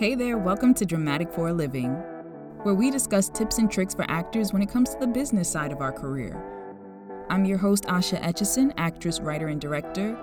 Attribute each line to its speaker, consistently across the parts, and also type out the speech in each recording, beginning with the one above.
Speaker 1: Hey there, welcome to Dramatic for a Living, where we discuss tips and tricks for actors when it comes to the business side of our career. I'm your host, Asha Etchison, actress, writer, and director.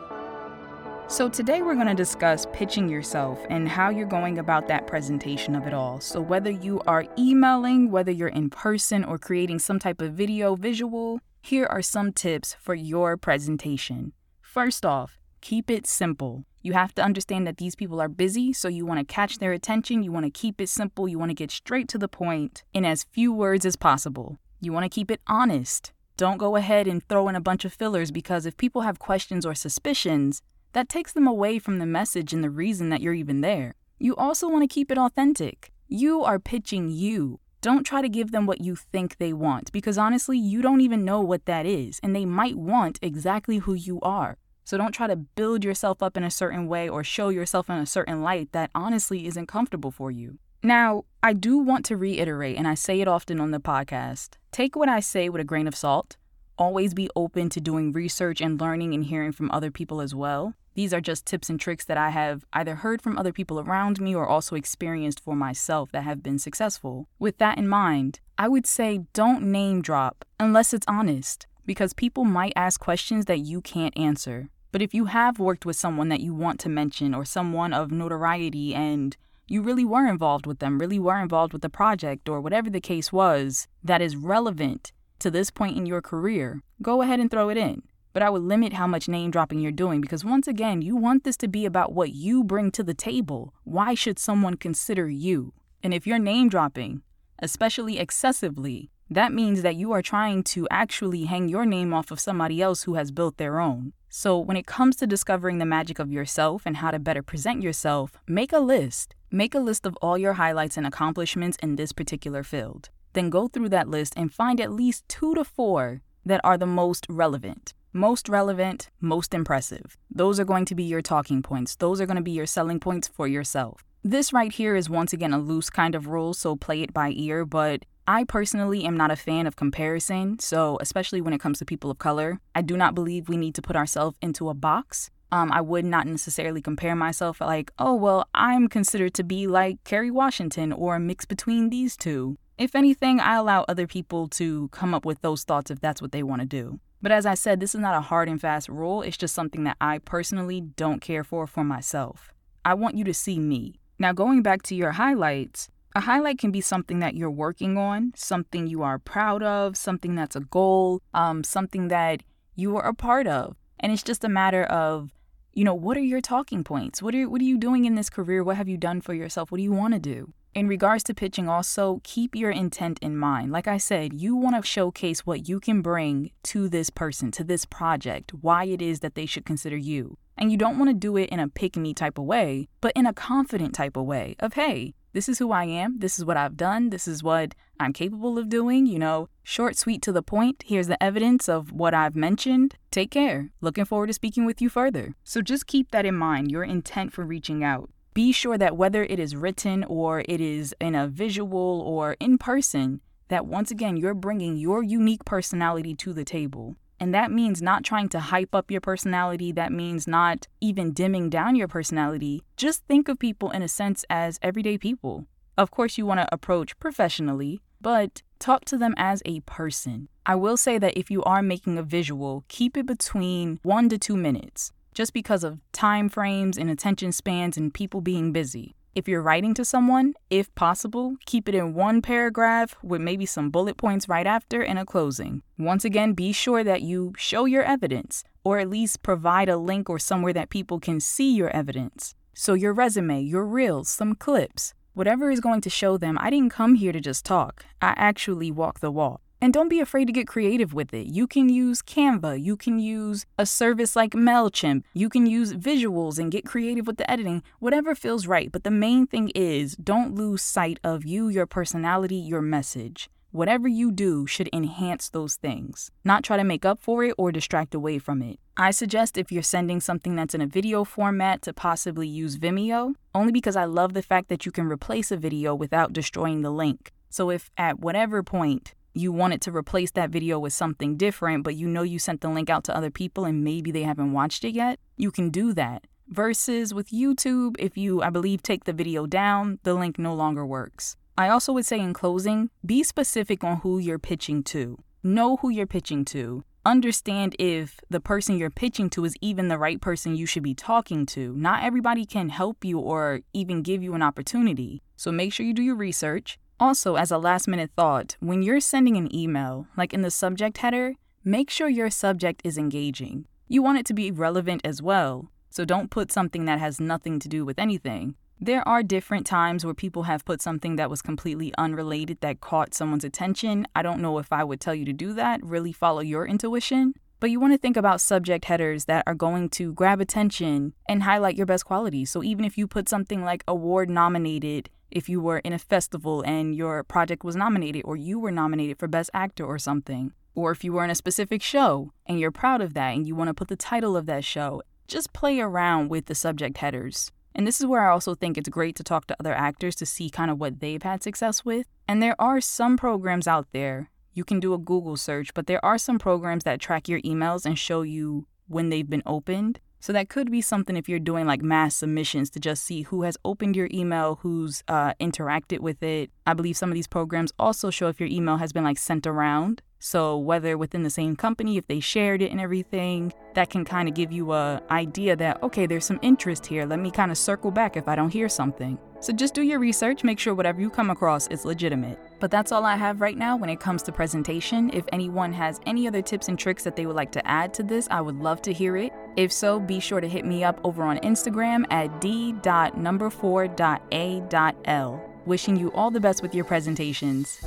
Speaker 2: So, today we're going to discuss pitching yourself and how you're going about that presentation of it all. So, whether you are emailing, whether you're in person, or creating some type of video visual, here are some tips for your presentation. First off, keep it simple. You have to understand that these people are busy, so you want to catch their attention, you want to keep it simple, you want to get straight to the point in as few words as possible. You want to keep it honest. Don't go ahead and throw in a bunch of fillers because if people have questions or suspicions, that takes them away from the message and the reason that you're even there. You also want to keep it authentic. You are pitching you. Don't try to give them what you think they want because honestly, you don't even know what that is, and they might want exactly who you are. So don't try to build yourself up in a certain way or show yourself in a certain light that honestly isn't comfortable for you. Now, I do want to reiterate, and I say it often on the podcast take what I say with a grain of salt. Always be open to doing research and learning and hearing from other people as well. These are just tips and tricks that I have either heard from other people around me or also experienced for myself that have been successful. With that in mind, I would say don't name drop unless it's honest, because people might ask questions that you can't answer. But if you have worked with someone that you want to mention or someone of notoriety and you really were involved with them, really were involved with the project or whatever the case was that is relevant to this point in your career, go ahead and throw it in but I would limit how much name dropping you're doing because once again, you want this to be about what you bring to the table. Why should someone consider you? And if you're name dropping, especially excessively, that means that you are trying to actually hang your name off of somebody else who has built their own. So, when it comes to discovering the magic of yourself and how to better present yourself, make a list. Make a list of all your highlights and accomplishments in this particular field. Then go through that list and find at least two to four that are the most relevant most relevant, most impressive. Those are going to be your talking points. Those are going to be your selling points for yourself. This right here is once again a loose kind of rule, so play it by ear, but I personally am not a fan of comparison, so especially when it comes to people of color, I do not believe we need to put ourselves into a box. Um, I would not necessarily compare myself like, oh, well, I'm considered to be like Kerry Washington or a mix between these two. If anything, I allow other people to come up with those thoughts if that's what they want to do. But as I said, this is not a hard and fast rule. It's just something that I personally don't care for for myself. I want you to see me. Now, going back to your highlights, a highlight can be something that you're working on, something you are proud of, something that's a goal, um, something that you are a part of. And it's just a matter of, you know, what are your talking points? What are what are you doing in this career? What have you done for yourself? What do you want to do? In regards to pitching, also keep your intent in mind. Like I said, you want to showcase what you can bring to this person, to this project, why it is that they should consider you. And you don't want to do it in a pick me type of way, but in a confident type of way of, hey, this is who I am, this is what I've done, this is what I'm capable of doing, you know, short, sweet, to the point. Here's the evidence of what I've mentioned. Take care. Looking forward to speaking with you further. So just keep that in mind, your intent for reaching out be sure that whether it is written or it is in a visual or in person, that once again, you're bringing your unique personality to the table. And that means not trying to hype up your personality. That means not even dimming down your personality. Just think of people in a sense as everyday people. Of course, you want to approach professionally, but talk to them as a person. I will say that if you are making a visual, keep it between one to two minutes just because of time frames and attention spans and people being busy. If you're writing to someone, if possible, keep it in one paragraph with maybe some bullet points right after and a closing. Once again, be sure that you show your evidence, or at least provide a link or somewhere that people can see your evidence. So, your resume, your reels, some clips, whatever is going to show them I didn't come here to just talk, I actually walk the walk. And don't be afraid to get creative with it. You can use Canva, you can use a service like MailChimp, you can use visuals and get creative with the editing, whatever feels right. But the main thing is don't lose sight of you, your personality, your message. Whatever you do should enhance those things, not try to make up for it or distract away from it. I suggest if you're sending something that's in a video format to possibly use Vimeo, only because I love the fact that you can replace a video without destroying the link. So if at whatever point you wanted to replace that video with something different, but you know you sent the link out to other people and maybe they haven't watched it yet, you can do that. Versus with YouTube, if you, I believe, take the video down, the link no longer works. I also would say in closing, be specific on who you're pitching to. Know who you're pitching to. Understand if the person you're pitching to is even the right person you should be talking to. Not everybody can help you or even give you an opportunity. So make sure you do your research. Also, as a last minute thought, when you're sending an email, like in the subject header, make sure your subject is engaging. You want it to be relevant as well, so don't put something that has nothing to do with anything. There are different times where people have put something that was completely unrelated that caught someone's attention. I don't know if I would tell you to do that, really follow your intuition. But you want to think about subject headers that are going to grab attention and highlight your best qualities. So even if you put something like award nominated, if you were in a festival and your project was nominated, or you were nominated for best actor or something, or if you were in a specific show and you're proud of that and you want to put the title of that show, just play around with the subject headers. And this is where I also think it's great to talk to other actors to see kind of what they've had success with. And there are some programs out there, you can do a Google search, but there are some programs that track your emails and show you when they've been opened. So that could be something if you're doing like mass submissions to just see who has opened your email, who's uh, interacted with it. I believe some of these programs also show if your email has been like sent around. So whether within the same company, if they shared it and everything, that can kind of give you a idea that okay, there's some interest here. Let me kind of circle back if I don't hear something. So just do your research, make sure whatever you come across is legitimate. But that's all I have right now when it comes to presentation. If anyone has any other tips and tricks that they would like to add to this, I would love to hear it. If so, be sure to hit me up over on Instagram at d.number4.a.l. Wishing you all the best with your presentations.